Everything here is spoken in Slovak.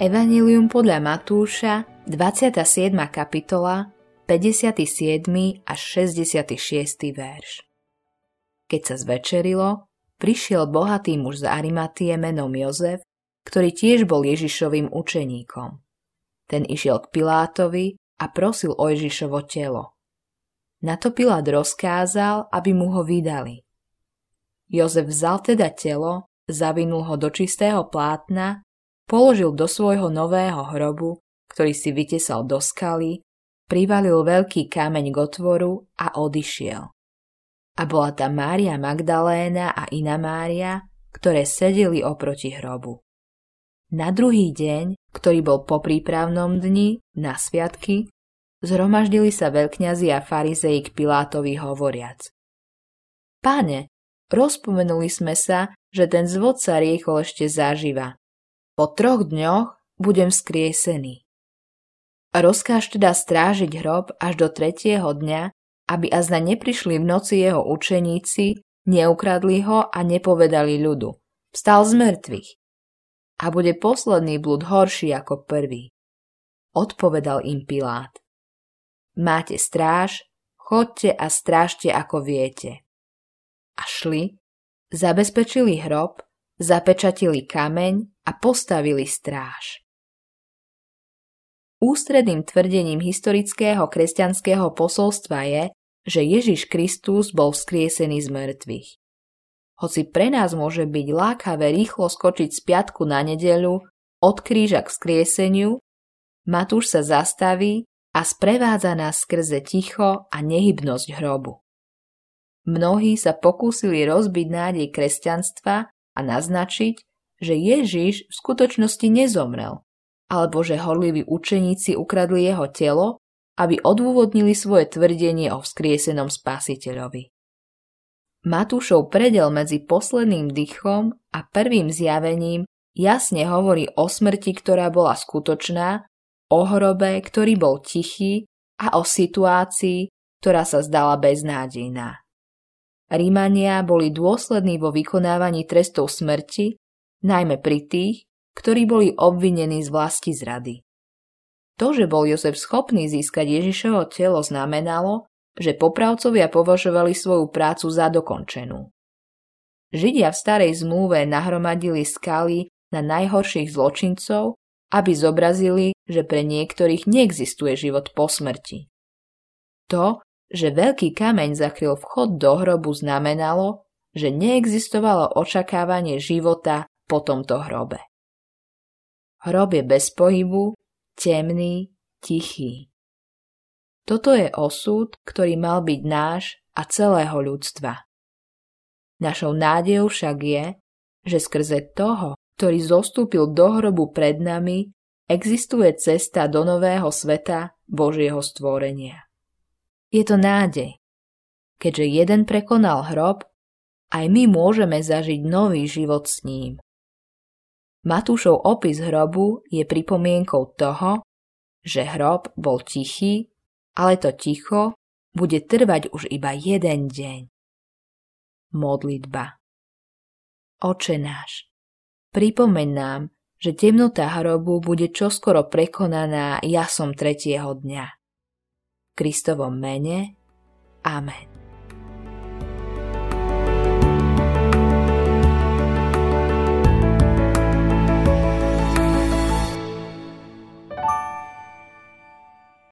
Evangelium podľa Matúša, 27. kapitola, 57. až 66. verš. Keď sa zvečerilo, prišiel bohatý muž z Arimatie menom Jozef, ktorý tiež bol Ježišovým učeníkom. Ten išiel k Pilátovi a prosil o Ježišovo telo. Na to Pilát rozkázal, aby mu ho vydali. Jozef vzal teda telo, zavinul ho do čistého plátna, položil do svojho nového hrobu, ktorý si vytesal do skaly, privalil veľký kameň k otvoru a odišiel a bola tam Mária Magdaléna a iná Mária, ktoré sedeli oproti hrobu. Na druhý deň, ktorý bol po prípravnom dni, na sviatky, zhromaždili sa veľkňazi a farizei k Pilátovi hovoriac. Páne, rozpomenuli sme sa, že ten zvod sa riekol ešte zaživa. Po troch dňoch budem skriesený. Rozkáž teda strážiť hrob až do tretieho dňa aby azna neprišli v noci jeho učeníci, neukradli ho a nepovedali ľudu. Vstal z mŕtvych. A bude posledný blud horší ako prvý. Odpovedal im Pilát. Máte stráž, chodte a strážte ako viete. A šli, zabezpečili hrob, zapečatili kameň a postavili stráž. Ústredným tvrdením historického kresťanského posolstva je, že Ježiš Kristus bol vzkriesený z mŕtvych. Hoci pre nás môže byť lákavé rýchlo skočiť z piatku na nedeľu, od kríža k vzkrieseniu, Matúš sa zastaví a sprevádza nás skrze ticho a nehybnosť hrobu. Mnohí sa pokúsili rozbiť nádej kresťanstva a naznačiť, že Ježiš v skutočnosti nezomrel, alebo že horliví učeníci ukradli jeho telo aby odôvodnili svoje tvrdenie o vzkriesenom spasiteľovi. Matúšov predel medzi posledným dychom a prvým zjavením jasne hovorí o smrti, ktorá bola skutočná, o hrobe, ktorý bol tichý a o situácii, ktorá sa zdala beznádejná. Rímania boli dôslední vo vykonávaní trestov smrti, najmä pri tých, ktorí boli obvinení z vlasti zrady. To, že bol Jozef schopný získať Ježišovo telo, znamenalo, že popravcovia považovali svoju prácu za dokončenú. Židia v starej zmluve nahromadili skaly na najhorších zločincov, aby zobrazili, že pre niektorých neexistuje život po smrti. To, že veľký kameň zakryl vchod do hrobu znamenalo, že neexistovalo očakávanie života po tomto hrobe. Hrob je bez pohybu temný, tichý. Toto je osud, ktorý mal byť náš a celého ľudstva. Našou nádejou však je, že skrze toho, ktorý zostúpil do hrobu pred nami, existuje cesta do nového sveta Božieho stvorenia. Je to nádej. Keďže jeden prekonal hrob, aj my môžeme zažiť nový život s ním. Matúšov opis hrobu je pripomienkou toho, že hrob bol tichý, ale to ticho bude trvať už iba jeden deň. Modlitba Oče náš, pripomeň nám, že temnota hrobu bude čoskoro prekonaná jasom tretieho dňa. Kristovom mene. Amen.